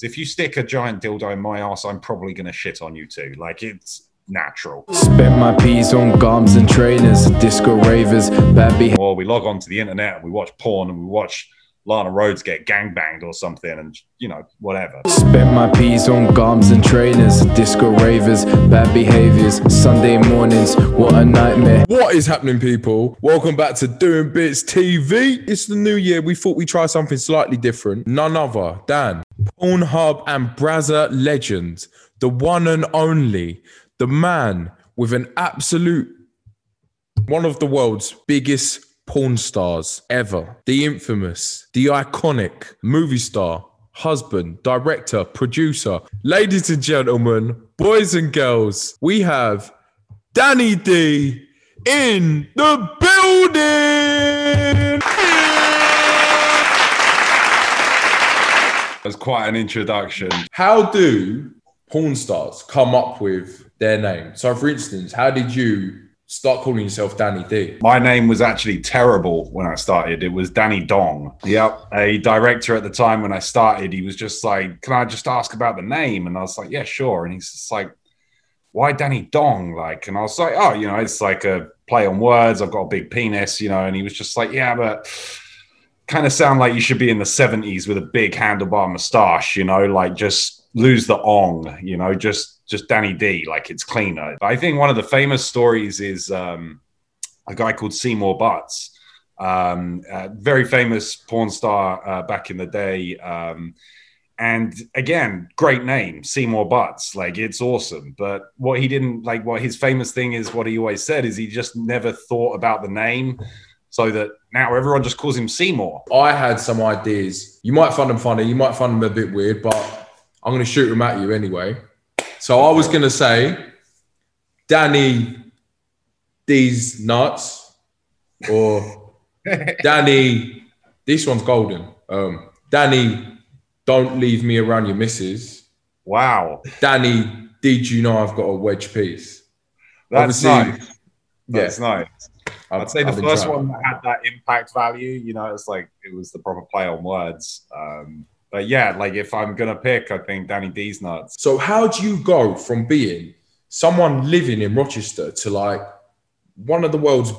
If you stick a giant dildo in my ass, I'm probably going to shit on you too. Like it's natural. Spent my peas on gums and trainers, disco ravers, bad. Or we log on to the internet and we watch porn and we watch Lana Rhoades get gangbanged or something and, you know, whatever. Spent my peas on gums and trainers, disco ravers, bad behaviors, Sunday mornings, what a nightmare. What is happening, people? Welcome back to Doing Bits TV. It's the new year. We thought we'd try something slightly different. None other than Pornhub and Brazzers legend, the one and only, the man with an absolute one of the world's biggest porn stars ever, the infamous, the iconic movie star, husband, director, producer. Ladies and gentlemen, boys and girls, we have Danny D in the building. That's quite an introduction. How do porn stars come up with their name? So, for instance, how did you start calling yourself Danny D? My name was actually terrible when I started. It was Danny Dong. Yep. A director at the time when I started, he was just like, Can I just ask about the name? And I was like, Yeah, sure. And he's just like, Why Danny Dong? Like, and I was like, Oh, you know, it's like a play on words. I've got a big penis, you know. And he was just like, Yeah, but kind of sound like you should be in the 70s with a big handlebar mustache, you know, like just lose the ong, you know, just just Danny D, like it's cleaner. I think one of the famous stories is um, a guy called Seymour Butts, um, very famous porn star uh, back in the day. Um, and again, great name, Seymour Butts. Like it's awesome. But what he didn't like, what his famous thing is, what he always said is he just never thought about the name. So that now everyone just calls him Seymour. I had some ideas. You might find them funny, you might find them a bit weird, but I'm going to shoot them at you anyway. So I was going to say Danny these nuts or Danny this one's golden. Um, Danny don't leave me around your missus. Wow. Danny, did you know I've got a wedge piece? That's Obviously, nice. That's nice. I've- I'd say the I've first one that had that impact value, you know, it's like it was the proper play on words. Um, but yeah, like if I'm gonna pick, I think Danny D's nuts. So how do you go from being someone living in Rochester to like one of the world's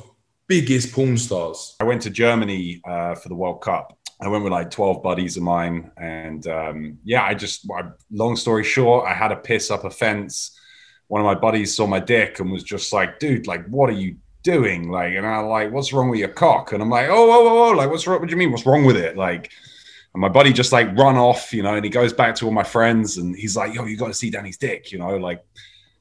biggest porn stars? I went to Germany uh, for the World Cup. I went with like 12 buddies of mine. And um, yeah, I just, I, long story short, I had a piss up a fence. One of my buddies saw my dick and was just like, dude, like, what are you doing? Like, and I'm like, what's wrong with your cock? And I'm like, oh, oh, oh, whoa. Like, what's wrong? What do you mean? What's wrong with it? Like, and my buddy just like run off, you know, and he goes back to all my friends and he's like, yo, you got to see Danny's dick, you know, like,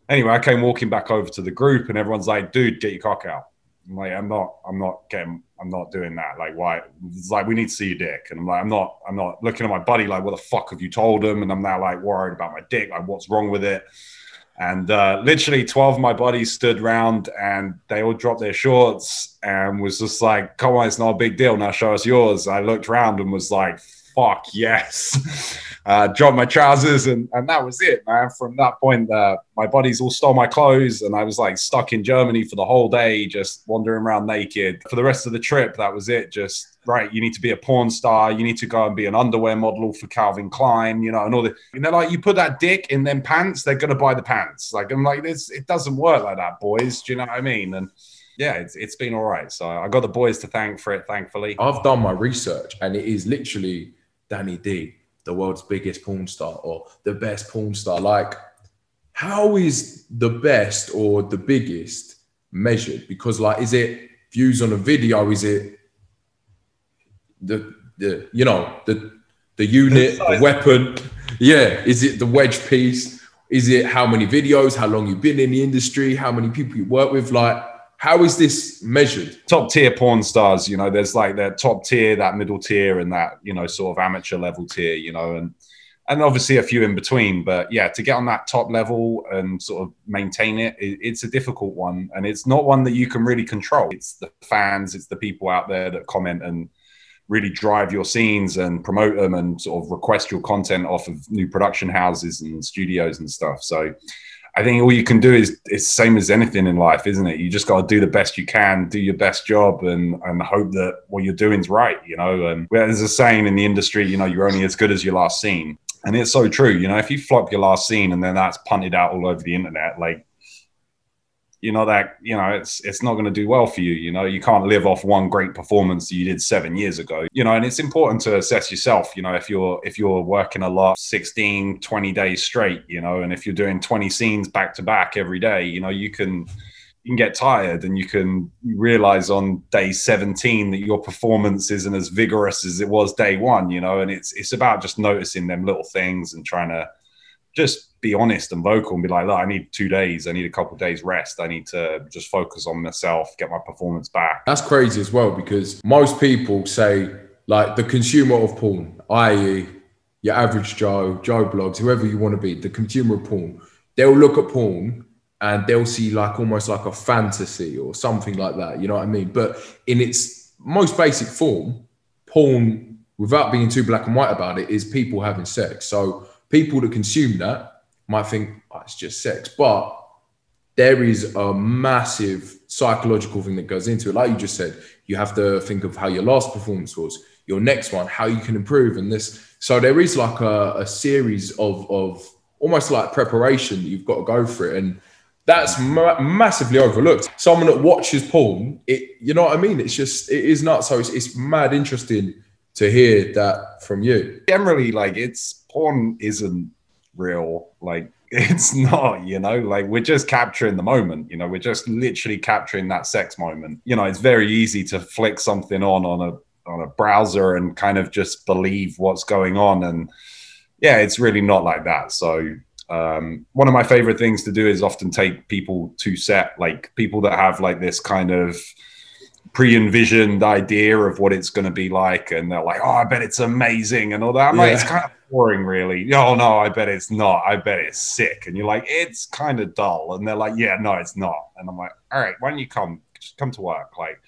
anyway, I came walking back over to the group and everyone's like, dude, get your cock out. I'm like, I'm not, I'm not getting, I'm not doing that. Like, why? It's like, we need to see your dick. And I'm like, I'm not, I'm not looking at my buddy like, what the fuck have you told him? And I'm now like worried about my dick. Like, what's wrong with it? And uh, literally 12 of my buddies stood round and they all dropped their shorts and was just like, come on, it's not a big deal. Now show us yours. I looked around and was like, fuck yes. Uh, dropped my trousers and, and that was it, man. From that point, uh, my buddies all stole my clothes and I was like stuck in Germany for the whole day, just wandering around naked. For the rest of the trip, that was it. Just, right, you need to be a porn star. You need to go and be an underwear model for Calvin Klein, you know, and all the, and they're like, you put that dick in them pants, they're to buy the pants. Like, I'm like, this, it doesn't work like that, boys. Do you know what I mean? And yeah, it's, it's been all right. So I got the boys to thank for it, thankfully. I've done my research and it is literally Danny D, the world's biggest porn star or the best porn star. Like, how is the best or the biggest measured? Because, like, is it views on a video? Is it the the you know the the unit, the weapon? Yeah, is it the wedge piece? Is it how many videos, how long you've been in the industry, how many people you work with? Like, how is this measured? top tier porn stars, you know, there's like that top tier, that middle tier, and that, you know, sort of amateur level tier, you know, and and obviously a few in between. But yeah, to get on that top level and sort of maintain it, it it's a difficult one. And it's not one that you can really control. It's the fans, it's the people out there that comment and really drive your scenes and promote them and sort of request your content off of new production houses and studios and stuff. So I think all you can do is it's the same as anything in life, isn't it? You just got to do the best you can, do your best job, and and hope that what you're doing is right. You know, and there's a saying in the industry, you know, you're only as good as your last scene. And it's so true. You know, if you flop your last scene and then that's punted out all over the internet, like you know that you know it's it's not going to do well for you you know? You can't live off one great performance you did seven years ago you know? And it's important to assess yourself you know? If you're if you're working a lot 16 20 days straight you know? And if you're doing 20 scenes back to back every day you know you can you can get tired and you can realize on day 17 that your performance isn't as vigorous as it was day one you know? And it's it's about just noticing them little things and trying to just be honest and vocal and be like, look, I need two days. I need a couple days rest. I need to just focus on myself, get my performance back. That's crazy as well because most people say like the consumer of porn, i.e., your average Joe, Joe Bloggs, whoever you want to be, the consumer of porn, they'll look at porn and they'll see like almost like a fantasy or something like that. You know what I mean? But in its most basic form, porn, without being too black and white about it, is people having sex. So people that consume that might think oh, it's just sex, but there is a massive psychological thing that goes into it. Like you just said, you have to think of how your last performance was, your next one, how you can improve, and this. So there is like a, a series of of almost like preparation that you've got to go for it, and that's ma- massively overlooked. Someone that watches porn, it you know what I mean? It's just it is not so. It's, it's mad interesting to hear that from you. Generally, like it's porn isn't real. Like it's not, you know, like we're just capturing the moment, you know, we're just literally capturing that sex moment. You know, it's very easy to flick something on on a on a browser and kind of just believe what's going on and yeah, it's really not like that. So um, one of my favorite things to do is often take people to set, like people that have like this kind of pre-envisioned idea of what it's going to be like, and they're like, "Oh, I bet it's amazing," and all that. I'm yeah. like, it's kind of boring, really. Oh no, I bet it's not. I bet it's sick. And you're like, it's kind of dull. And they're like, yeah, no, it's not. And I'm like, all right, why don't you come? Just come to work, like.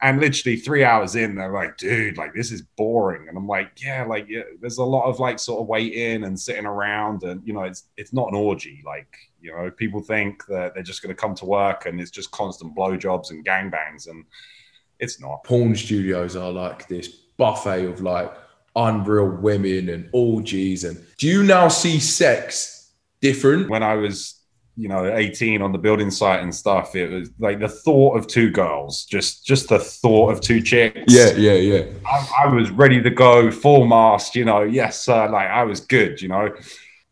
And literally three hours in, they're like, dude, like this is boring. And I'm like, yeah, like yeah, there's a lot of like sort of waiting and sitting around, and you know, it's it's not an orgy. Like, you know, people think that they're just gonna come to work and it's just constant blowjobs and gangbangs, and it's not. Porn studios are like this buffet of like unreal women and orgies. And do you now see sex different? When I was, you know, 18 on the building site and stuff, it was like the thought of two girls, just just the thought of two chicks. Yeah, yeah, yeah. I, I was ready to go full mast, you know. Yes, sir. Like I was good, you know.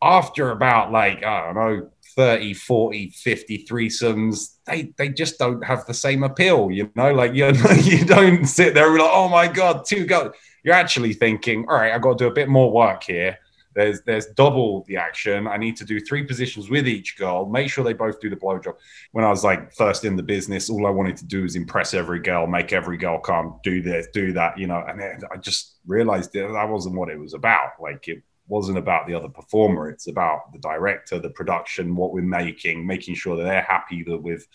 After about like, I don't know, 30, 40, 50 threesomes, they they just don't have the same appeal, you know. Like you you don't sit there and be like, oh my god, two girls you're actually thinking, all right, I've got to do a bit more work here. There's there's double the action. I need to do three positions with each girl. Make sure they both do the blowjob. When I was like first in the business, all I wanted to do was impress every girl, make every girl come, do this, do that, you know. And I just realized that that wasn't what it was about. Like it wasn't about the other performer. It's about the director, the production, what we're making, making sure that they're happy that with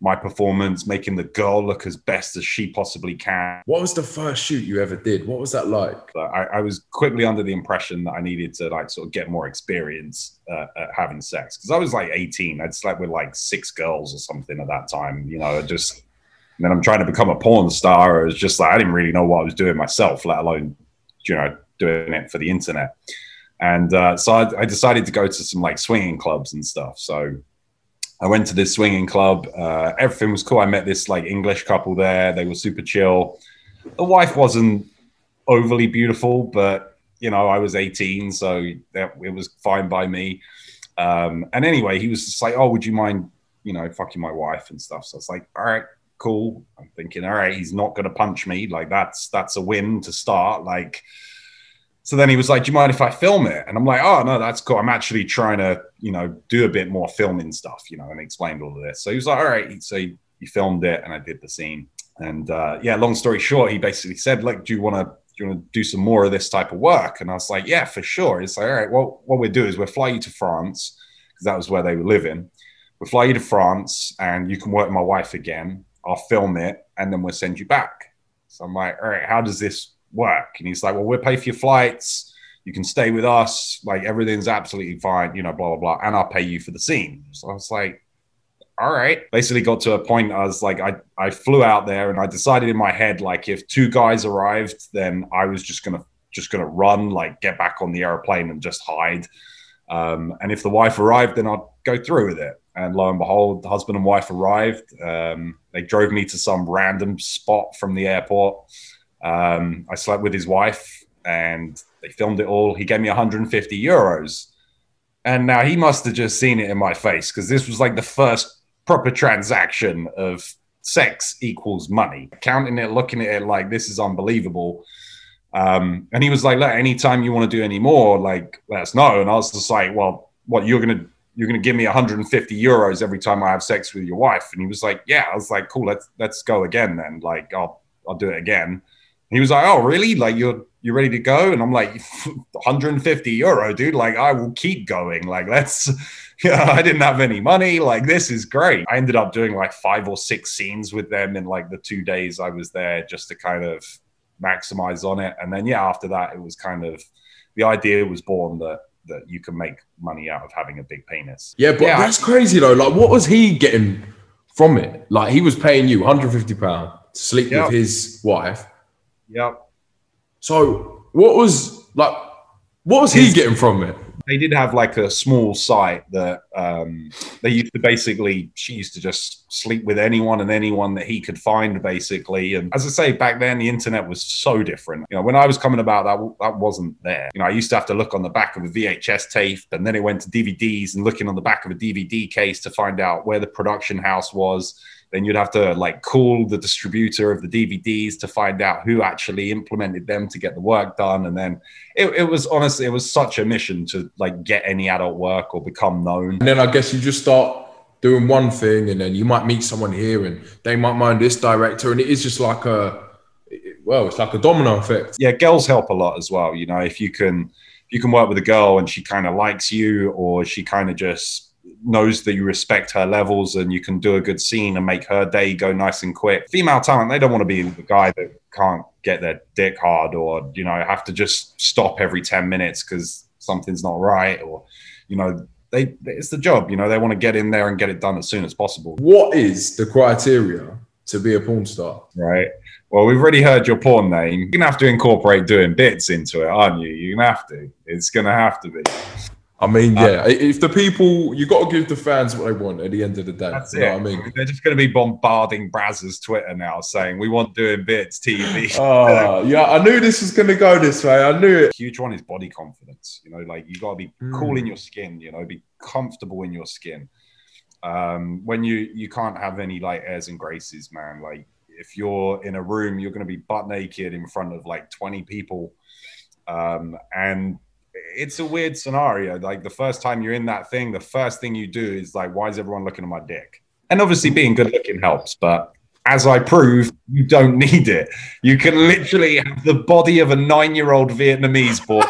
my performance, making the girl look as best as she possibly can. What was the first shoot you ever did? What was that like? I, I was quickly under the impression that I needed to like sort of get more experience uh, at having sex because I was like 18. I'd slept with like six girls or something at that time. You know, just and then I'm trying to become a porn star. It was just like I didn't really know what I was doing myself, let alone you know doing it for the internet. And uh, so I, I decided to go to some like swinging clubs and stuff. So I went to this swinging club. Uh, everything was cool. I met this like English couple there. They were super chill. The wife wasn't overly beautiful, but you know, I was 18, so that, it was fine by me. Um, and anyway, he was just like, "Oh, would you mind, you know, fucking my wife and stuff?" So it's like, "All right, cool." I'm thinking, "All right, he's not gonna punch me. Like that's that's a win to start." Like so then he was like, "Do you mind if I film it?" And I'm like, "Oh no, that's cool. I'm actually trying to, you know, do a bit more filming stuff, you know." And he explained all of this. So he was like, "All right." So he, he filmed it, and I did the scene. And uh, yeah, long story short, he basically said, "Like, do you want to do you want to do some more of this type of work?" And I was like, "Yeah, for sure." It's like, "All right, well, what we'll do is we'll fly you to France because that was where they were living. We'll fly you to France, and you can work with my wife again. I'll film it, and then we'll send you back." So I'm like, "All right, how does this work? And he's like, well, we'll pay for your flights. You can stay with us. Like everything's absolutely fine, you know, blah, blah, blah. And I'll pay you for the scene. So I was like, all right. Basically got to a point I was like, I, I flew out there and I decided in my head, like if two guys arrived, then I was just to just to run, like get back on the airplane and just hide. Um, and if the wife arrived, then I'd go through with it. And lo and behold, the husband and wife arrived. Um, they drove me to some random spot from the airport. Um, I slept with his wife and they filmed it all. He gave me 150 euros. And now he must have just seen it in my face because this was like the first proper transaction of sex equals money. Counting it, looking at it like this is unbelievable. Um, and he was like, "Look, anytime you want to do any more, like let us know." And I was just like, "Well, what you're gonna you're gonna give me 150 euros every time I have sex with your wife?" And he was like, "Yeah." I was like, "Cool, let's let's go again then. Like, I'll I'll do it again." He was like, "Oh, really? Like you're you're ready to go?" And I'm like, "150 euro, dude. Like I will keep going. Like let's." Yeah, I didn't have any money. Like, this is great. I ended up doing like five or six scenes with them in like the two days I was there just to kind of maximize on it. And then, yeah, after that, it was kind of the idea was born that that you can make money out of having a big penis. Yeah, but Yeah. that's crazy though. Like, what was he getting from it? Like, he was paying you 150 pound to sleep Yeah. with his wife. Yep. So, what was like? What was he getting from it? they did have like a small site that um, they used to basically she used to just sleep with anyone and anyone that he could find basically and as i say back then the internet was so different you know when i was coming about that that wasn't there you know i used to have to look on the back of a vhs tape and then it went to dvds and looking on the back of a dvd case to find out where the production house was then you'd have to like call the distributor of the dvds to find out who actually implemented them to get the work done and then it, it was honestly it was such a mission to like get any adult work or become known And then I guess you just start doing one thing, and then you might meet someone here, and they might mind this director, and it is just like a well, it's like a domino effect. yeah girls help a lot as well you know if you can if you can work with a girl and she kind of likes you or she kind of just knows that you respect her levels and you can do a good scene and make her day go nice and quick female talent they don't want to be the guy that can't get their dick hard or you know have to just stop every 10 minutes because something's not right or you know they it's the job you know they want to get in there and get it done as soon as possible What is the criteria to be a porn star? right? Well, we've already heard your porn name. You're gonna have to incorporate doing bits into it, aren't you? You're gonna have to. It's gonna have to be. I mean, Uh, yeah, if the people, you got to give the fans what they want at the end of the day. That's you it. what I mean? They're just gonna be bombarding Brazzers Twitter now, saying we want doing bits TV. Oh, yeah, I knew this was going to go this way. I knew it. Huge one is body confidence. You know, like you gotta be Mm. cool in your skin. You know, be comfortable in your skin. Um, when you you can't have any like airs and graces, man. Like if you're in a room, you're gonna be butt naked in front of like 20 people, um, and it's a weird scenario. Like the first time you're in that thing, the first thing you do is like, why is everyone looking at my dick? And obviously, being good looking helps, but as I proved, you don't need it. You can literally have the body of a nine year old Vietnamese boy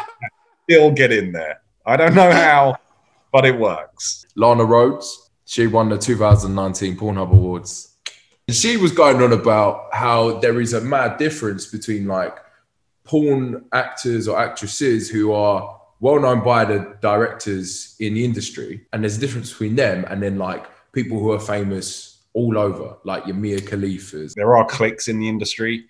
still get in there. I don't know how, but it works. Lana Rhoades, she won the 2019 Pornhub Awards. She was going on about how there is a mad difference between like porn actors or actresses who are well known by the directors in the industry, and there's a difference between them and then like people who are famous all over, like your Mia Khalifas. There are cliques in the industry.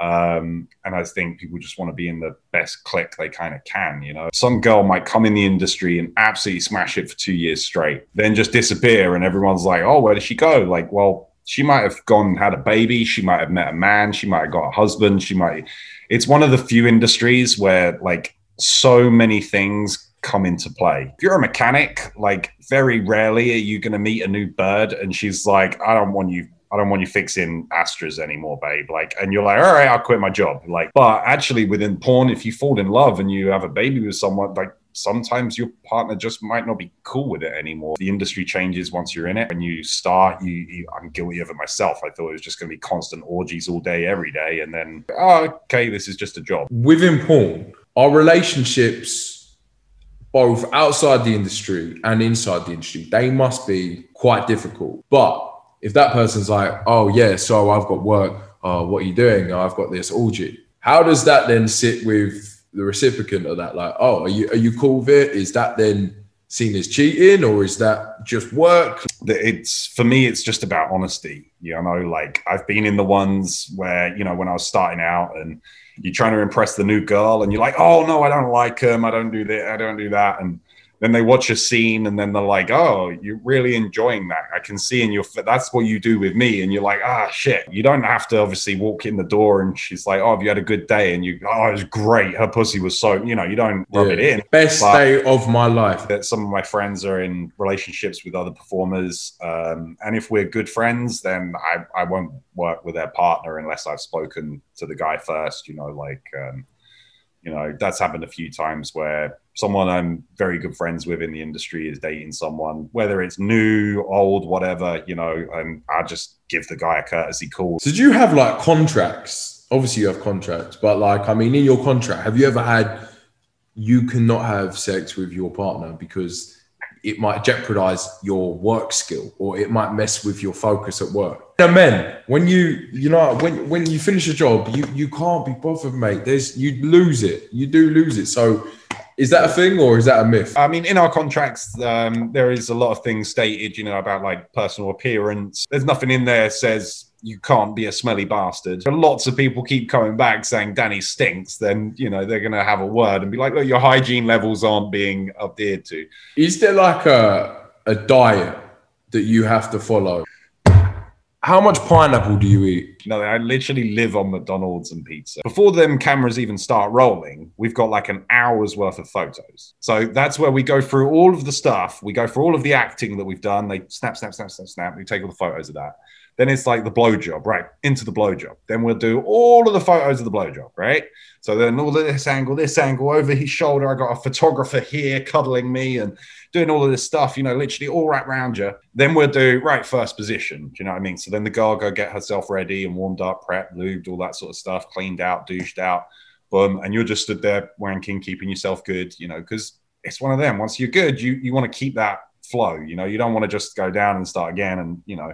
Um, and I think people just want to be in the best clique they kind of can, you know. Some girl might come in the industry and absolutely smash it for two years straight, then just disappear, and everyone's like, oh, where did she go? Like, well, she might have gone and had a baby, she might have met a man, she might have got a husband, she might. It's one of the few industries where like so many things come into play. If you're a mechanic, like very rarely are you going to meet a new bird and she's like, I don't want you I don't want you fixing Astras anymore, babe. Like, and you're like, all right, I'll quit my job. Like, but actually, within porn, if you fall in love and you have a baby with someone, like, sometimes your partner just might not be cool with it anymore. The industry changes once you're in it. When you start, you, you I'm guilty of it myself. I thought it was just going to be constant orgies all day, every day, and then, oh, okay, this is just a job. Within porn, are relationships both outside the industry and inside the industry, they must be quite difficult. But if that person's like, oh yeah, so I've got work, uh, what are you doing? I've got this orgy. How does that then sit with the recipient of that? Like, oh, are you are you cool with it? Is that then seen as cheating or is that just work? it's for me it's just about honesty you know like i've been in the ones where you know when i was starting out and you're trying to impress the new girl, and you're like, oh no, I don't like him, I don't do that, I don't do that, and then they watch a scene and then they're like, "Oh, you're really enjoying that. I can see in your that's what you do with me." And you're like, "Ah, shit." You don't have to obviously walk in the door and she's like, "Oh, have you had a good day?" And you, "Oh, it was great. Her pussy was so," you know, you don't rub yeah. it in. Best day of my life. That some of my friends are in relationships with other performers, um, and if we're good friends, then I I won't work with their partner unless I've spoken to the guy first. You know, like. Um, you know that's happened a few times where someone i'm very good friends with in the industry is dating someone whether it's new old whatever you know and i just give the guy a courtesy call. So do you have like contracts? Obviously you have contracts but like i mean in your contract have you ever had you cannot have sex with your partner because it might jeopardize your work skill or it might mess with your focus at work. And men, when you you know when when you finish a job, you you can't be bothered, mate. There's you lose it. You do lose it. So is that a thing or is that a myth? I mean, in our contracts, um, there is a lot of things stated, you know, about like personal appearance. There's nothing in there says you can't be a smelly bastard. Lots of people keep coming back saying Danny stinks, then you know they're going to have a word and be like, "Look, your hygiene levels aren't being adhered to." Is there like a a diet that you have to follow? How much pineapple do you eat? No, I literally live on McDonald's and pizza. Before them cameras even start rolling, we've got like an hour's worth of photos. So that's where we go through all of the stuff. We go through all of the acting that we've done. They snap, snap, snap, snap, snap. We take all the photos of that. Then it's like the blowjob, right? Into the blowjob. Then we'll do all of the photos of the blowjob, right? So then all of this angle, this angle over his shoulder. I got a photographer here cuddling me and doing all of this stuff, you know, literally all right around you. Then we'll do right first position. Do you know what I mean? So then the girl go get herself ready and warmed up, prepped, lubed, all that sort of stuff, cleaned out, douched out, boom, and you're just stood there wanking, keeping yourself good, you know, because it's one of them. Once you're good, you you want to keep that flow. You know, you don't want to just go down and start again and you know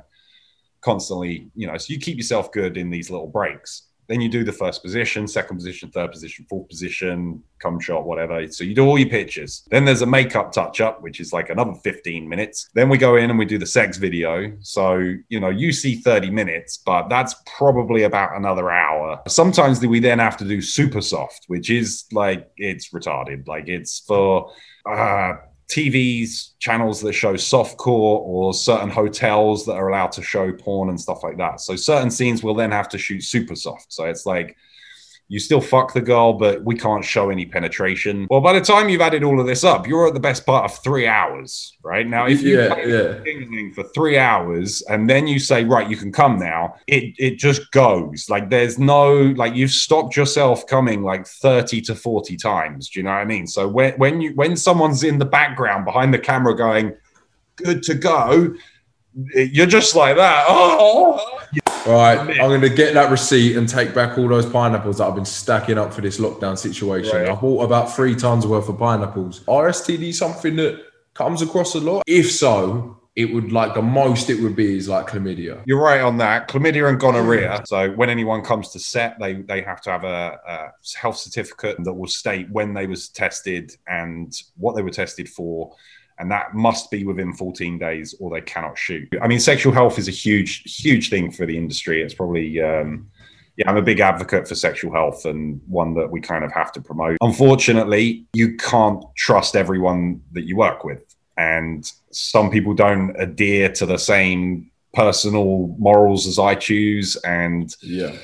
constantly, you know, so you keep yourself good in these little breaks. Then you do the first position, second position, third position, fourth position, come shot, whatever. So you do all your pitches. Then there's a makeup touch up, which is like another 15 minutes. Then we go in and we do the sex video. So, you know, you see 30 minutes, but that's probably about another hour. Sometimes we then have to do super soft, which is like, it's retarded. Like it's for, uh, TVs channels that show softcore or certain hotels that are allowed to show porn and stuff like that. So certain scenes will then have to shoot super soft. So it's like you still fuck the girl, but we can't show any penetration. Well, by the time you've added all of this up, you're at the best part of three hours, right? Now, if you yeah, yeah. for three hours and then you say, right, you can come now, it it just goes. Like there's no like you've stopped yourself coming like 30 to 40 times. Do you know what I mean? So when when you when someone's in the background behind the camera going, good to go, you're just like that. Oh, all right, I'm going to get that receipt and take back all those pineapples that I've been stacking up for this lockdown situation. Right. I bought about three tons worth of pineapples. RSTD something that comes across a lot? If so, it would like the most it would be is like chlamydia. You're right on that. Chlamydia and gonorrhea. So when anyone comes to set, they they have to have a, a health certificate that will state when they was tested and what they were tested for and that must be within 14 days or they cannot shoot. I mean, sexual health is a huge, huge thing for the industry. It's probably, um, yeah, I'm a big advocate for sexual health and one that we kind of have to promote. Unfortunately, you can't trust everyone that you work with. And some people don't adhere to the same personal morals as I choose. And yeah.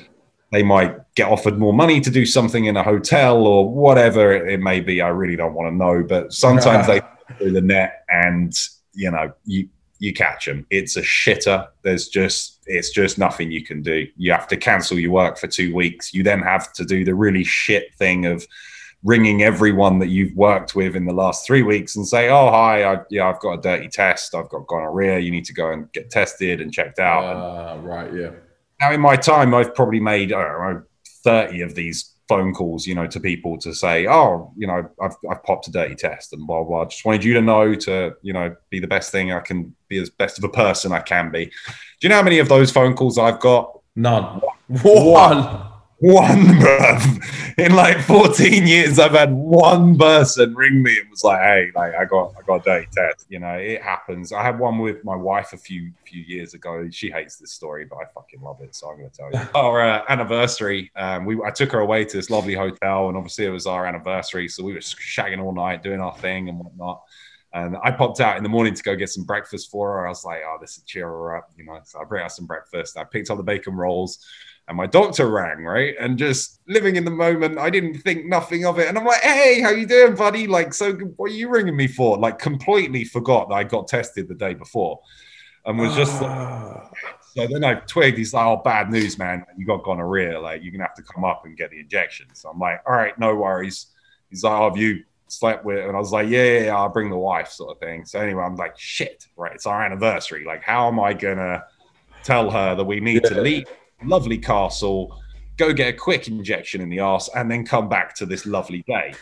They might get offered more money to do something in a hotel or whatever it may be. I really don't want to know, but sometimes they through the net and you know you you catch them it's a shitter. There's just it's just nothing you can do. You have to cancel your work for two weeks. You then have to do the really shit thing of ringing everyone that you've worked with in the last three weeks and say oh hi I, yeah i've got a dirty test. I've got gonorrhea. You need to go and get tested and checked out. Uh, right yeah. Now in my time i've probably made i don't know 30 of these phone calls, you know, to people to say, oh, you know, I've, I've popped a dirty test and blah, blah. Just wanted you to know to, you know, be the best thing I can be as best of a person I can be. Do you know how many of those phone calls I've got? None. One. one birth in like 14 years. I've had one person ring me and was like, "Hey, like I got I got a dirty Ted." You know, it happens. I had one with my wife a few few years ago. She hates this story, but I fucking love it, so I'm going to tell you. our uh, anniversary, um, we I took her away to this lovely hotel, and obviously it was our anniversary, so we were shagging all night, doing our thing and whatnot. And I popped out in the morning to go get some breakfast for her. I was like, "Oh, this will cheer her up," you know. So I brought her some breakfast. I picked up the bacon rolls and my doctor rang right? And just living in the moment i didn't think nothing of it. And i'm like hey how you doing buddy? Like so what are you ringing me for? Like completely forgot that i got tested the day before and was just like, ah. so then i twigged. He's like oh bad news man. You got gonorrhea. Like you're gonna have to come up and get the injection. So i'm like all right no worries. He's like oh have you slept with and i was like yeah, yeah, yeah i'll bring the wife sort of thing. So anyway i'm like shit right it's our anniversary. Like how am i gonna tell her that we need yeah. to leave lovely castle, go get a quick injection in the ass, and then come back to this lovely day.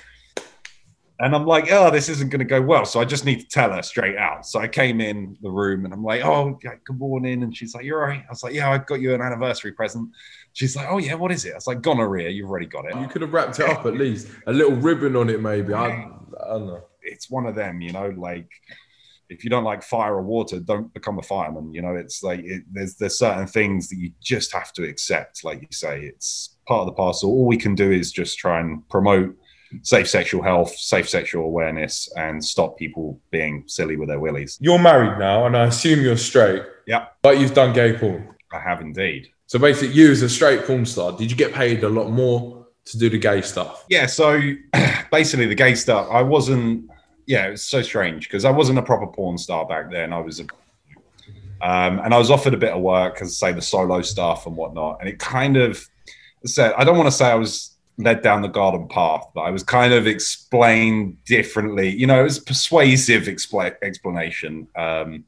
And I'm like, oh, this isn't going to go well. So I just need to tell her straight out. So I came in the room and I'm like, oh, good morning. And she's like, you're right. I was like, yeah, I got you an anniversary present. She's like, oh, yeah, what is it? I was like, gonorrhea. You've already got it. You could have wrapped it up at least. A little ribbon on it, maybe. I, I don't know. It's one of them, you know, like if you don't like fire or water, don't become a fireman. You know, it's like it, there's there's certain things that you just have to accept. Like you say, it's part of the parcel. All we can do is just try and promote safe sexual health, safe sexual awareness, and stop people being silly with their willies. You're married now, and I assume you're straight. Yeah, but you've done gay porn. I have indeed. So basically, you as a straight porn star, did you get paid a lot more to do the gay stuff? Yeah. So basically, the gay stuff, I wasn't yeah, it was so strange because I wasn't a proper porn star back then. I was a um, and I was offered a bit of work, as say the solo stuff and whatnot. And it kind of said, I don't want to say I was led down the garden path, but I was kind of explained differently. You know, it was persuasive expl- explanation. Um,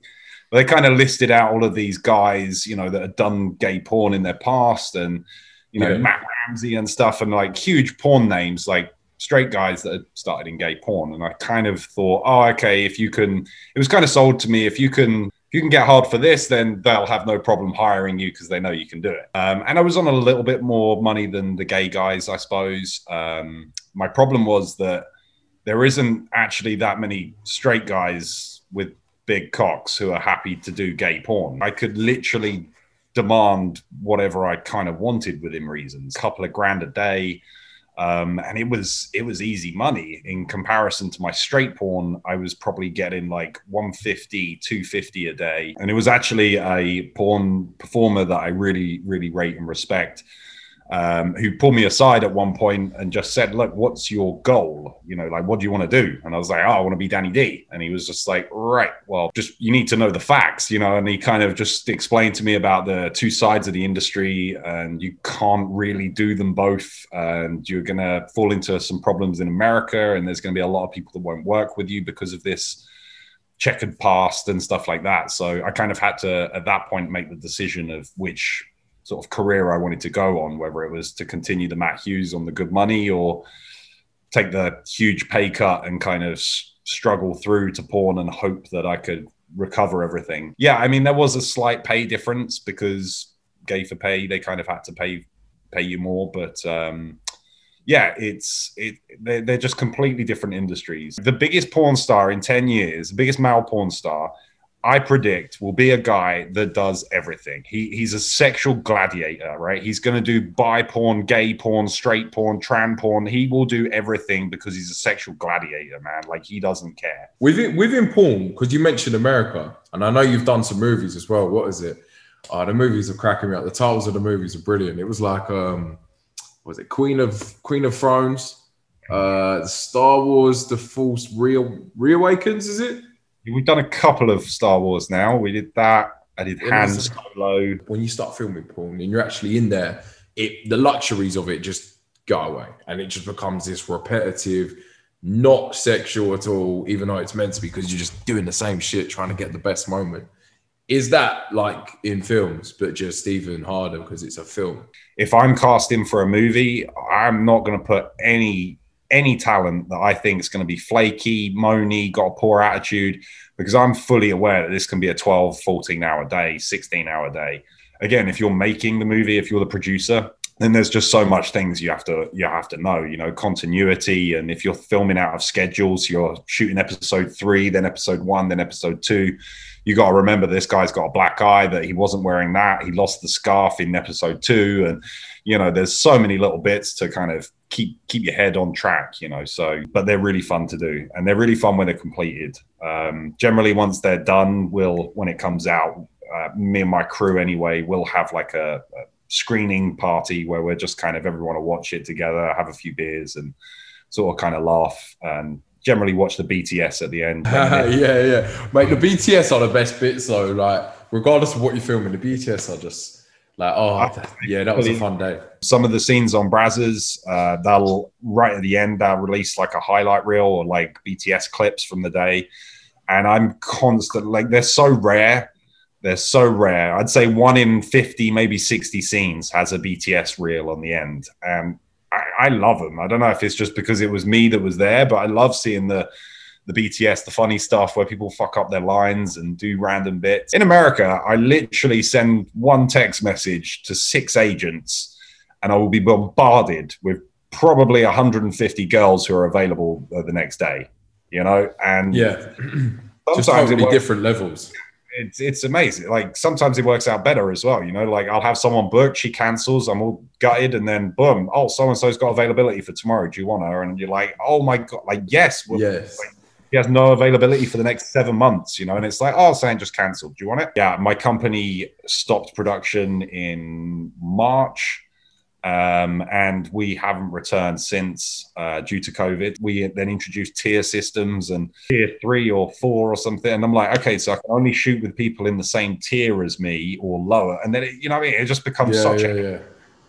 they kind of listed out all of these guys, you know, that had done gay porn in their past, and you know, yeah. Matt Ramsey and stuff, and like huge porn names like straight guys that had started in gay porn. And I kind of thought, oh, okay, if you can, it was kind of sold to me, if you can, if you can get hard for this, then they'll have no problem hiring you because they know you can do it. Um, and I was on a little bit more money than the gay guys, I suppose. Um, my problem was that there isn't actually that many straight guys with big cocks who are happy to do gay porn. I could literally demand whatever I kind of wanted within reasons, a couple of grand a day um, and it was it was easy money. In comparison to my straight porn i was probably getting like 150 250 a day. And it was actually a porn performer that i really really rate and respect um, who pulled me aside at one point and just said, "Look, what's your goal? You know, like what do you want to do?" And I was like, "Oh, I want to be Danny D." And he was just like, "Right, well, just you need to know the facts, you know." And he kind of just explained to me about the two sides of the industry, and you can't really do them both, and you're gonna fall into some problems in America, and there's gonna be a lot of people that won't work with you because of this checkered past and stuff like that. So I kind of had to, at that point, make the decision of which sort of career I wanted to go on, whether it was to continue the Matt Hughes on the good money or take the huge pay cut and kind of struggle through to porn and hope that I could recover everything. Yeah, I mean there was a slight pay difference because gay for pay they kind of had to pay pay you more, but um, yeah, it's it they're, they're just completely different industries. The biggest porn star in ten years, the biggest male porn star I predict will be a guy that does everything. He he's a sexual gladiator, right? He's going to do bi porn, gay porn, straight porn, tran porn. He will do everything because he's a sexual gladiator, man. Like he doesn't care. Within within porn, because you mentioned America, and I know you've done some movies as well. What is it? Oh, the movies are cracking me up. The titles of the movies are brilliant. It was like um, was it Queen of Queen of Thrones, uh, Star Wars: The Force Real Reawakens? Is it? We've done a couple of Star Wars now. We did that. I did Han Solo. When you start filming porn and you're actually in there, it the luxuries of it just go away, and it just becomes this repetitive, not sexual at all, even though it's meant to be because you're just doing the same shit, trying to get the best moment. Is that like in films, but just even harder because it's a film? If I'm casting for a movie, I'm not going to put any any talent that I think is going to be flaky, moany, got a poor attitude, because I'm fully aware that this can be a 12, 14 hour day, 16 hour day. Again, if you're making the movie, if you're the producer, then there's just so much things you have to you have to know you know continuity and if you're filming out of schedules you're shooting episode three then episode one then episode two you got to remember this guy's got a black eye that he wasn't wearing that. He lost the scarf in episode two and you know there's so many little bits to kind of keep keep your head on track you know so but they're really fun to do and they're really fun when they're completed. Um, generally once they're done we'll when it comes out uh, me and my crew anyway will have like a, a screening party where we're just kind of everyone to watch it together, have a few beers, and sort of kind of laugh and generally watch the BTS at the end. yeah, yeah, mate. The BTS are the best bits though. Like regardless of what you're filming, the BTS are just like, oh ah, yeah, that was a fun day. Some of the scenes on Brazzers, uh, they'll right at the end they'll release like a highlight reel or like BTS clips from the day, and I'm constant like they're so rare they're so rare. I'd say one in 50, maybe 60 scenes has a BTS reel on the end. And I, love them. I don't know if it's just because it was me that was there, but I love seeing the the BTS, the funny stuff where people fuck up their lines and do random bits. In America, I literally send one text message to six agents and I will be bombarded with probably 150 girls who are available uh, the next day, you know? And yeah, sometimes just totally different levels it's it's amazing. Like sometimes it works out better as well. You know, like I'll have someone booked, she cancels, I'm all gutted, and then boom, oh, so and so's got availability for tomorrow. Do you want her? And you're like, oh my god, like yes, well, yes. Like, he has no availability for the next seven months, you know, and it's like, oh, saying just cancelled. Do you want it? Yeah, my company stopped production in March um, and we haven't returned since uh, due to COVID. We then introduced tier systems and tier three or four or something. And I'm like, okay, so I can only shoot with people in the same tier as me or lower. And then, it, you know, I mean? it just becomes yeah, such yeah, a yeah.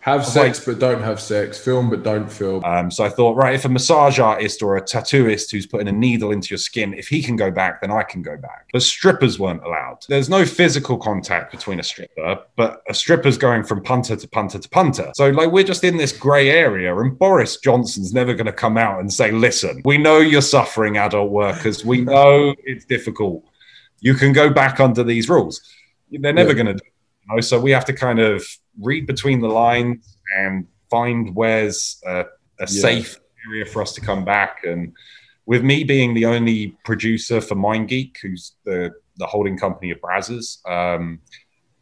Have sex like, but don't have sex. Film but don't film. Um, so I thought, right, if a massage artist or a tattooist who's putting a needle into your skin, if he can go back, then I can go back. But strippers weren't allowed. There's no physical contact between a stripper, but a stripper's going from punter to punter to punter. So like we're just in this grey area, and Boris Johnson's never going to come out and say, listen, we know you're suffering, adult workers. We know it's difficult. You can go back under these rules. They're never yeah. going to do. It, you know? So we have to kind of read between the lines and find where's a, a yeah. safe area for us to come back. And with me being the only producer for MindGeek, who's the the holding company of Brazzers, um,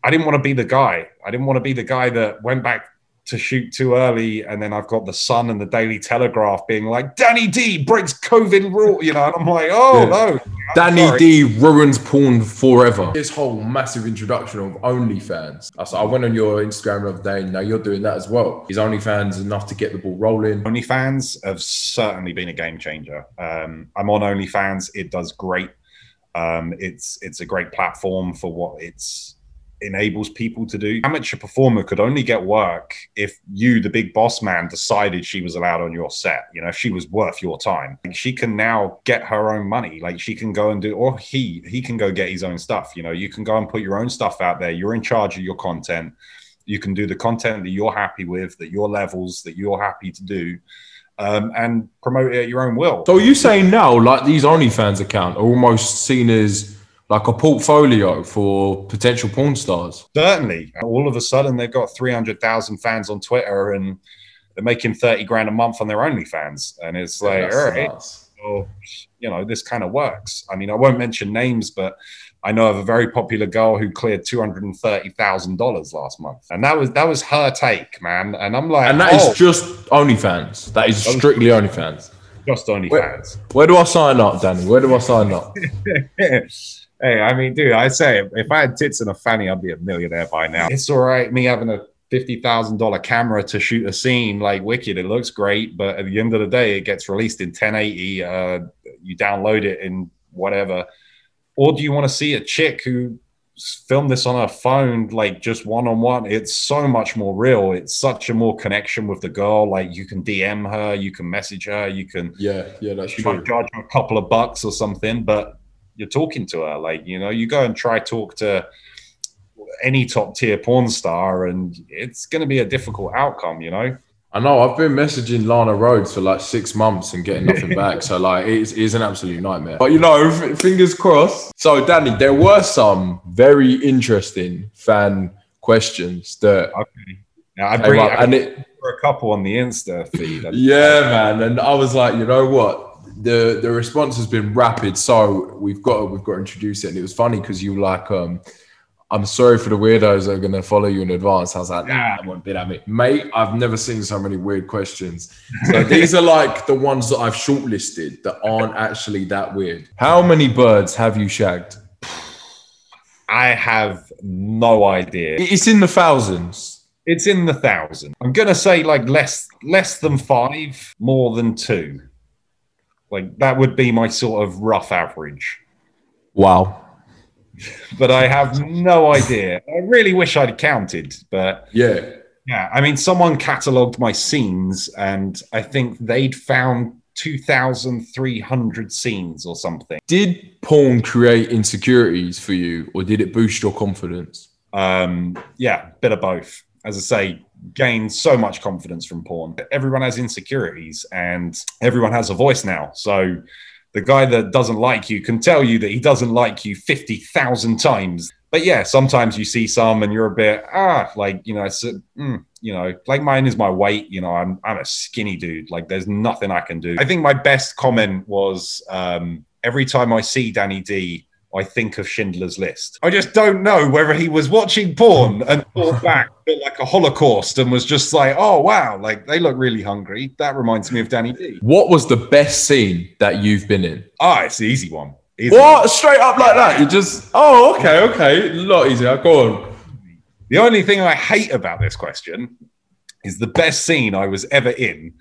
I didn't want to be the guy. I didn't want to be the guy that went back to shoot too early, and then I've got the Sun and the Daily Telegraph being like, "Danny D breaks COVID rule," you know, and I'm like, "Oh yeah. no." Danny sorry. D ruins porn forever. This whole massive introduction of OnlyFans. I, I went on your Instagram the other day, and now you're doing that as well. Is OnlyFans enough to get the ball rolling? OnlyFans have certainly been a game changer. Um, I'm on OnlyFans. It does great. Um, it's it's a great platform for what it's enables people to do. Amateur performer could only get work if you, the big boss man, decided she was allowed on your set. You know, if she was worth your time. Like she can now get her own money. Like she can go and do, or he, he can go get his own stuff. You know, you can go and put your own stuff out there. You're in charge of your content. You can do the content that you're happy with, that your levels that you're happy to do. Um, and promote it at your own will. So, are you saying now, like these OnlyFans account are almost seen as like a portfolio for potential porn stars. Certainly. All of a sudden, they've got 300,000 fans on Twitter and they're making 30 grand a month on their OnlyFans. And it's like, yeah, all right, well, you know, this kind of works. I mean, I won't mention names, but I know of a very popular girl who cleared two hundred and thirty thousand dollars last month, and that was that was her take, man. And I'm like, and that oh, is just OnlyFans. That is strictly OnlyFans. Just OnlyFans. Where, where do I sign up, Danny? Where do I sign up? Hey, I mean, dude, I say if I had tits and a fanny, I'd be a millionaire by now. It's all right, me having a fifty thousand dollar camera to shoot a scene like Wicked. It looks great, but at the end of the day, it gets released in 1080. Uh, you download it in whatever. Or do you want to see a chick who filmed this on her phone, like just one on one? It's so much more real. It's such a more connection with the girl. Like you can DM her, you can message her, you can yeah, yeah, that's she true. Might charge a couple of bucks or something, but you're talking to her. Like, you know, you go and try talk to any top tier porn star, and it's going to be a difficult outcome, you know. I know. I've been messaging Lana Rhoades for like six months and getting nothing back. So like, it is, it is an absolute nightmare. But you know, f- fingers crossed. So Danny, there were some very interesting fan questions that okay. Yeah, I bring up, I and it for a couple on the Insta feed. Yeah, man. And I was like, you know what? The the response has been rapid, so we've got we've got to introduce it. And it was funny because you were like, um, I'm sorry for the weirdos that are gonna follow you in advance. I was like, nah, that won't be that me. Mate, I've never seen so many weird questions. So these are like the ones that I've shortlisted that aren't actually that weird. How many birds have you shagged? I have no idea. It's in the thousands. It's in the thousand. I'm gonna say like less less than five, more than two. Like that would be my sort of rough average. Wow. But I have no idea. I really wish I'd counted, but Yeah. yeah, I mean someone catalogued my scenes and I think they'd found 2,300 scenes or something. Did porn create insecurities for you, or did it boost your confidence? Um, yeah, bit of both. As I say, gained so much confidence from porn. Everyone has insecurities and everyone has a voice now. So the guy that doesn't like you can tell you that he doesn't like you 50,000 times. But yeah, sometimes you see some and you're a bit, ah, like, you know, it's, mm, you know, like mine is my weight. You know, I'm, I'm a skinny dude. Like there's nothing I can do. I think my best comment was um, every time I see Danny D, I think of Schindler's List. I just don't know whether he was watching porn and thought back to like a Holocaust and was just like, oh wow, like they look really hungry. That reminds me of Danny D. What was the best scene that you've been in? Ah, it's the easy one. Easy What? Straight up like that? You just, oh, okay, okay. A lot easier. Go on. The only thing I hate about this question is the best scene I was ever in.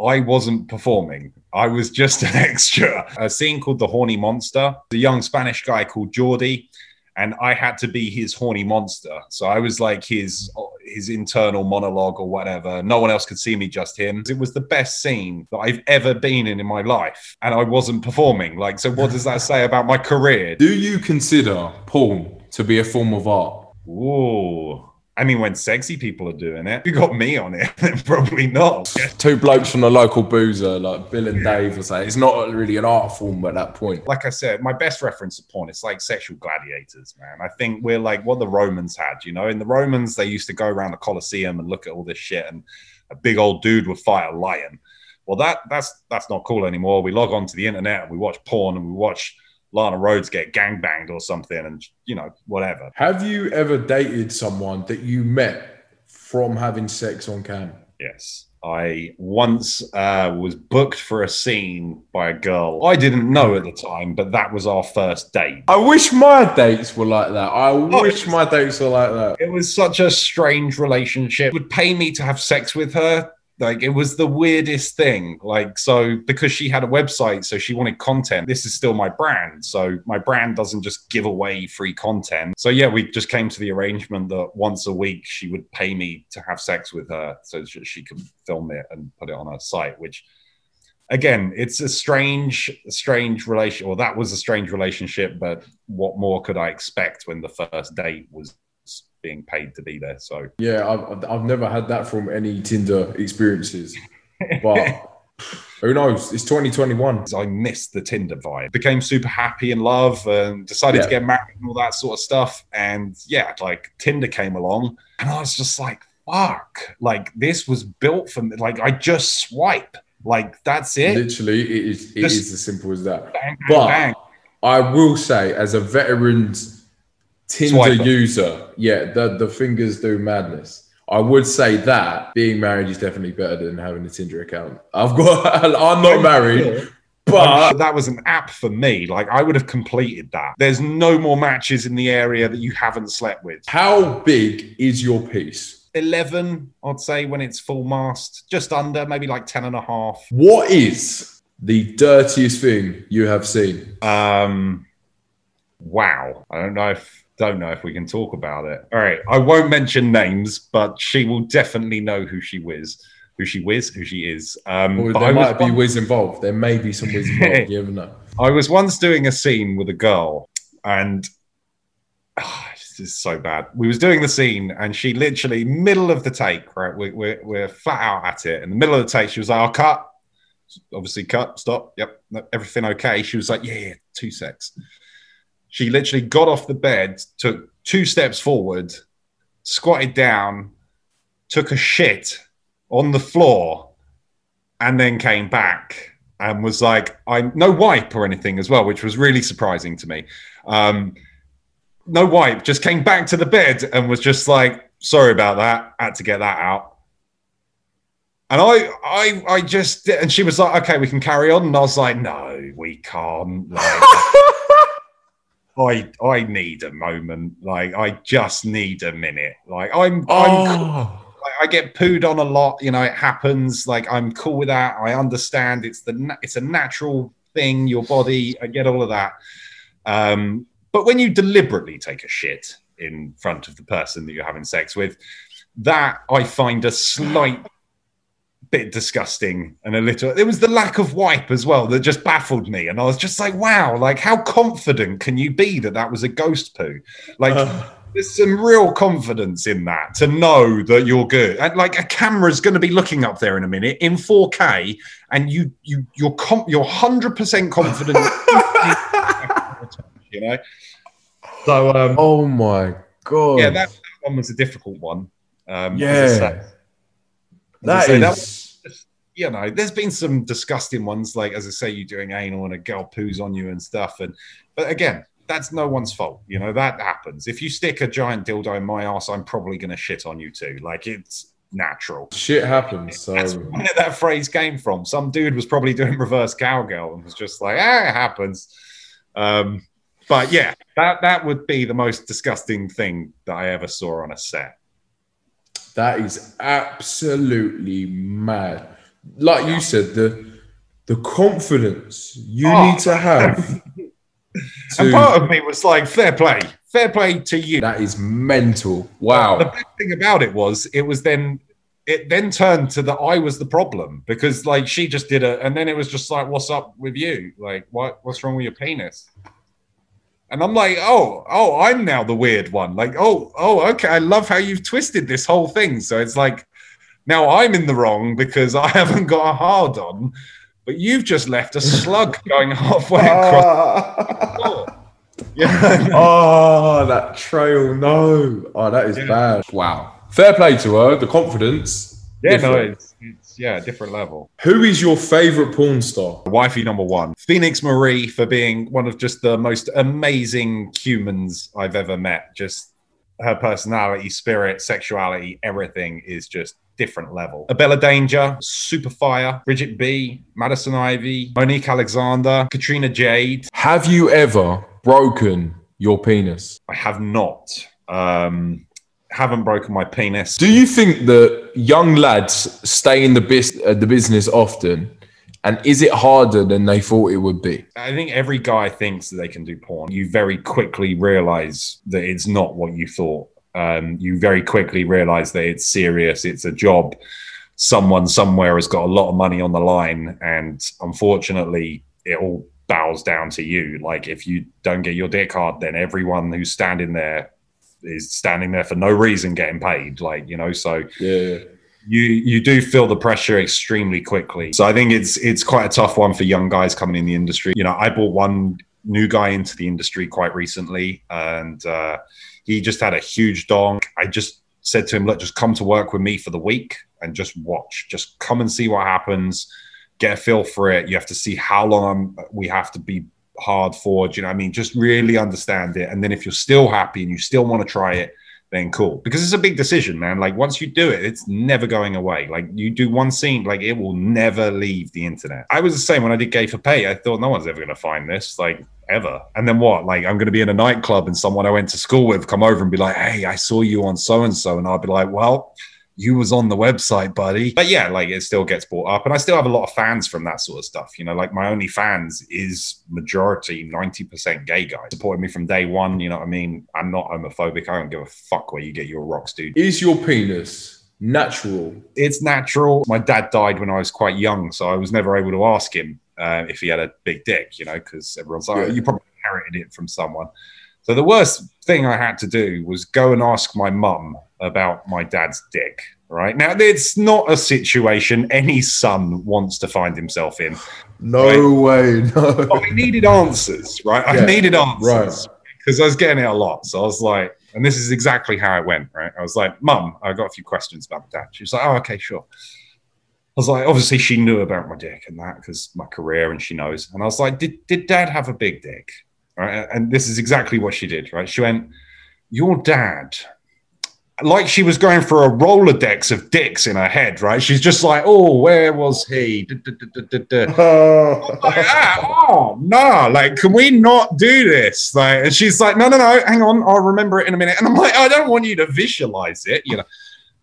I wasn't performing. I was just an extra. A scene called The Horny Monster. The young Spanish guy called Jordi, and I had to be his horny monster. So I was like his his internal monologue or whatever. No one else could see me, just him. It was the best scene that I've ever been in in my life, and I wasn't performing. Like, so what does that say about my career? Do you consider porn to be a form of art? Ooh. I mean, when sexy people are doing it, you got me on it, probably not. Two blokes from the local boozer, like Bill and Dave, will say it's not really an art form at that point. Like I said, my best reference to porn, it's like sexual gladiators, man. I think we're like what the Romans had, you know? In the Romans, they used to go around the Colosseum and look at all this shit, and a big old dude would fight a lion. Well, that that's that's not cool anymore. We log on to the internet and we watch porn and we watch Lana Rhoades get gangbanged or something, and you know whatever. Have you ever dated someone that you met from having sex on cam? Yes. I once uh, was booked for a scene by a girl I didn't know at the time, but that was our first date. I wish my dates were like that. I wish my dates were like that. It was such a strange relationship. Would pay me to have sex with her. Like it was the weirdest thing. Like so because she had a website, so she wanted content. This is still my brand, so my brand doesn't just give away free content. So yeah, we just came to the arrangement that once a week she would pay me to have sex with her, so she could film it and put it on her site, which again, it's a strange, strange relation. Or that was a strange relationship, but what more could I expect when the first date was being paid to be there? So Yeah, I've, I've never had that from any Tinder experiences, but who knows? It's 2021. I missed the Tinder vibe. Became super happy in love and decided Yeah. to get married and all that sort of stuff. And yeah, like Tinder came along, and I was just like, fuck, like this was built for me. Like I just swipe. Like that's it. Literally, it is, it Just- is as simple as that. Bang, bang, But- bang. I will say, as a veteran's Tinder Swiper. user, yeah, the, the fingers do madness. I would say that being married is definitely better than having a Tinder account. I've got, I'm not married, but sure that was an app for me. Like I would have completed that. There's no more matches in the area that you haven't slept with. how big is your piece? 11, I'd say, when it's full mast, just under, maybe like 10 and a half. What is the dirtiest thing you have seen? Um, wow. I don't know if don't know if we can talk about it. All right, I won't mention names, but she will definitely know who she was, who she was, who she is. Um, but there I might be once- whiz involved. There may be some whiz involved. You never know. I was once doing a scene with a girl, and ah, this is so bad. We was doing the scene, and she literally middle of the take, right? We, we're we're flat out at it. In the middle of the take, she was like, "I'll cut." Obviously, cut. Stop. Yep. Everything okay? She was like, "Yeah, yeah, two secs." She literally got off the bed, took two steps forward, squatted down, took a shit on the floor and then came back and was like, I no wipe or anything as well, which was really surprising to me. Um, no wipe, just came back to the bed and was just like, sorry about that, had to get that out. And I, I, I just, and she was like, okay, we can carry on. And I was like, no, we can't. Like, I, I need a moment. Like, I just need a minute. Like, I'm, I'm, cool. Oh, like, I get pooed on a lot. You know, it happens. Like, I'm cool with that. I understand. It's the, it's a natural thing. Your body. I get all of that. Um, but when you deliberately take a shit in front of the person that you're having sex with, that I find a slight bit disgusting and a little it was the lack of wipe as well that just baffled me. And i was just like wow like how confident can you be that that was a ghost poo? Like there's some real confidence in that to know that you're good. And like a camera's going to be looking up there in a minute in 4k and you you you're com- you're 100% confident. You know? So um oh my god. yeah that, that one was a difficult one. Um as I yeah. That that is. You know, there's been some disgusting ones, like as I say, you doing anal and a girl poos on you and stuff. And but again, that's no one's fault. You know, that happens. If you stick a giant dildo in my ass, I'm probably gonna shit on you too. Like it's natural. Shit happens. So That's where that phrase came from. Some dude was probably doing reverse cowgirl and was just like, ah, it happens. Um, but yeah, that that would be the most disgusting thing that I ever saw on a set. that is absolutely mad. Like you said, the the confidence you Oh. need to have. And part of me was like, fair play, fair play to you. that is mental. Wow. The best thing about it was it was then it then turned to that I was the problem because like she just did it and then it was just like what's up with you like what what's wrong with your penis and I'm like oh oh I'm now the weird one like oh oh okay I love how you've twisted this whole thing so it's like now I'm in the wrong because I haven't got a hard on but you've just left a slug going halfway ah. across the yeah oh, that trail. No. Oh, that is Yeah. bad. Wow. Fair play to her. The confidence. yeah no it's, it's yeah different level Who is your favorite porn star? Wifey number one, Phoenix Marie, for being one of just the most amazing humans I've ever met. Just her personality, spirit, sexuality, everything is just different level. Abella Danger, Super Fire, Bridget B, Madison Ivy, Monique Alexander, Katrina Jade. Have you ever broken your penis? I have not. Um, haven't broken my penis. Do you think that young lads stay in the, bis- uh, the business often? And is it harder than they thought it would be? I think every guy thinks that they can do porn. You very quickly realize that it's not what you thought. Um, you very quickly realize that it's serious, it's a job. Someone somewhere has got a lot of money on the line, and unfortunately, it all bows down to you. Like, if you don't get your dick hard, then everyone who's standing there is standing there for no reason getting paid. Like, you know, so Yeah. You you do feel the pressure extremely quickly. So I think it's it's quite a tough one for young guys coming in the industry. You know, I brought one new guy into the industry quite recently, and uh, he just had a huge dong. I just said to him, "Look, just come to work with me for the week and just watch. Just come and see what happens. Get a feel for it. You have to see how long we have to be." hard for you know i mean just really understand it and then if you're still happy and you still want to try it then cool. Because it's a big decision, man. Like once you do it, it's never going away. Like you do one scene, like it will never leave the internet. I was the same when I did Gay for Pay. I thought no one's ever going to find this, like ever. And then what? Like I'm going to be in a nightclub and someone I went to school with come over and be like, "Hey, I saw you on so and so," and I'll be like, "Well." You was on the website, buddy. But yeah, like it still gets brought up. And I still have a lot of fans from that sort of stuff. You know, like my only fans is majority 90% gay guys supporting me from day one. You know what I mean? I'm not homophobic. I don't give a fuck where you get your rocks, dude. Is your penis natural? It's natural. My dad died when I was quite young, so I was never able to ask him uh, if he had a big dick, you know, because everyone's like, Yeah. you probably inherited it from someone. So the worst thing I had to do was go and ask my mum about my dad's dick. Right now, it's not a situation any son wants to find himself in. No way. No. But I needed answers, right? I Yeah, needed answers right. because I was getting it a lot. So I was like, And this is exactly how it went, right? I was like, Mum, I got a few questions about my dad. She was like, Oh, okay, sure. I was like, obviously she knew about my dick and that because my career and she knows. And I was like, did, did dad have a big dick? Right. And this is exactly what she did, right? She went, Your dad, like she was going for a Rolodex of dicks in her head, right? She's just like, Oh, where was he? Da. like, ah, oh no, like, can we not do this? Like, and she's like, No, no, no, hang on, I'll remember it in a minute. And I'm like, I don't want you to visualize it, you know.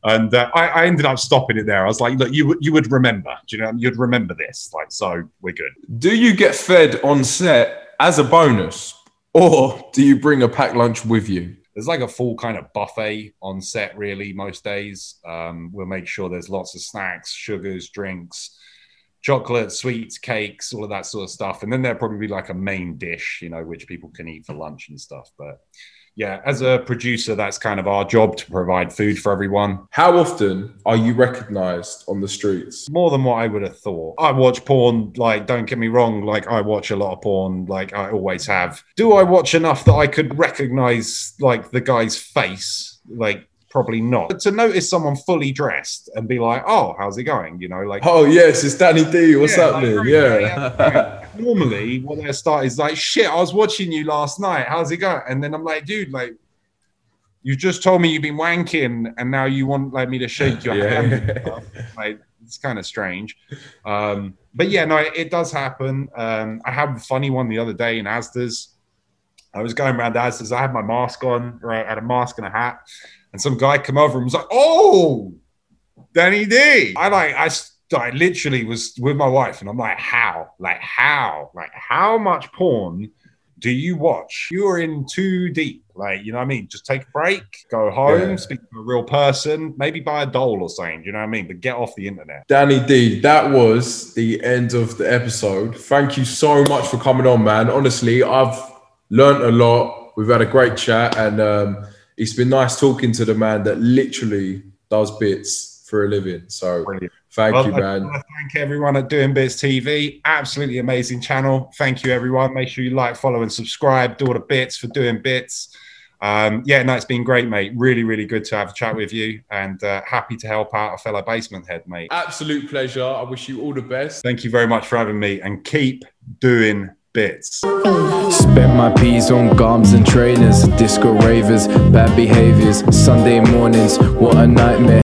And uh, I, I ended up stopping it there. I was like, look, you would you would remember, do you know, you'd remember this, like, so we're good. Do you get fed on set as a bonus, or do you bring a packed lunch with you? There's like a full kind of buffet on set, really, most days. Um, we'll make sure there's lots of snacks, sugars, drinks, chocolate, sweets, cakes, all of that sort of stuff. And then there'll probably be like a main dish, you know, which people can eat for lunch and stuff. But yeah, as a producer, that's kind of our job to provide food for everyone. How often are you recognized on the streets? More than what I would have thought. I watch porn, like, don't get me wrong, like, I watch a lot of porn, like, I always have. Do I watch enough that I could recognize, like, the guy's face? Like, probably not. But to notice someone fully dressed and be like, oh, how's it going? You know, like, Oh yes, it's Danny D. What's Yeah, happening? like, yeah. Normally, what they start is like, shit, I was watching you last night. How's it going? And then I'm like, dude, like, you just told me you've been wanking and now you want like me to shake your hand. yeah. stuff. Like, it's kind of strange. Um, but yeah, no, it, it does happen. Um, I had a funny one the other day in Asda's. I was going around Asda's. I had my mask on, right? I had a mask and a hat. And some guy come over and was like, oh, Danny D. I like, I, I literally was with my wife and I'm like, how? Like, how? Like, how much porn do you watch? You're in too deep. Like, you know what I mean? Just take a break, go home, Yeah. speak to a real person, maybe buy a doll or something. You know what I mean? But get off the internet. Danny D, that was the end of the episode. Thank you so much for coming on, man. Honestly, I've learned a lot. We've had a great chat, and um, it's been nice talking to the man that literally does bits for a living. So, Brilliant. Thank Well, you, I man. want to thank everyone at Doing Bits TV. Absolutely amazing channel. Thank you, everyone. Make sure you like, follow, and subscribe. Do all the bits for doing bits. Um, yeah, no, it's been great, mate. Really, really good to have a chat with you, and uh, happy to help out a fellow basement head, mate. Absolute pleasure. I wish you all the best. Thank you very much for having me, and keep doing bits. Spent my peas on gums and trainers, disco ravers, bad behaviors, Sunday mornings, what a nightmare.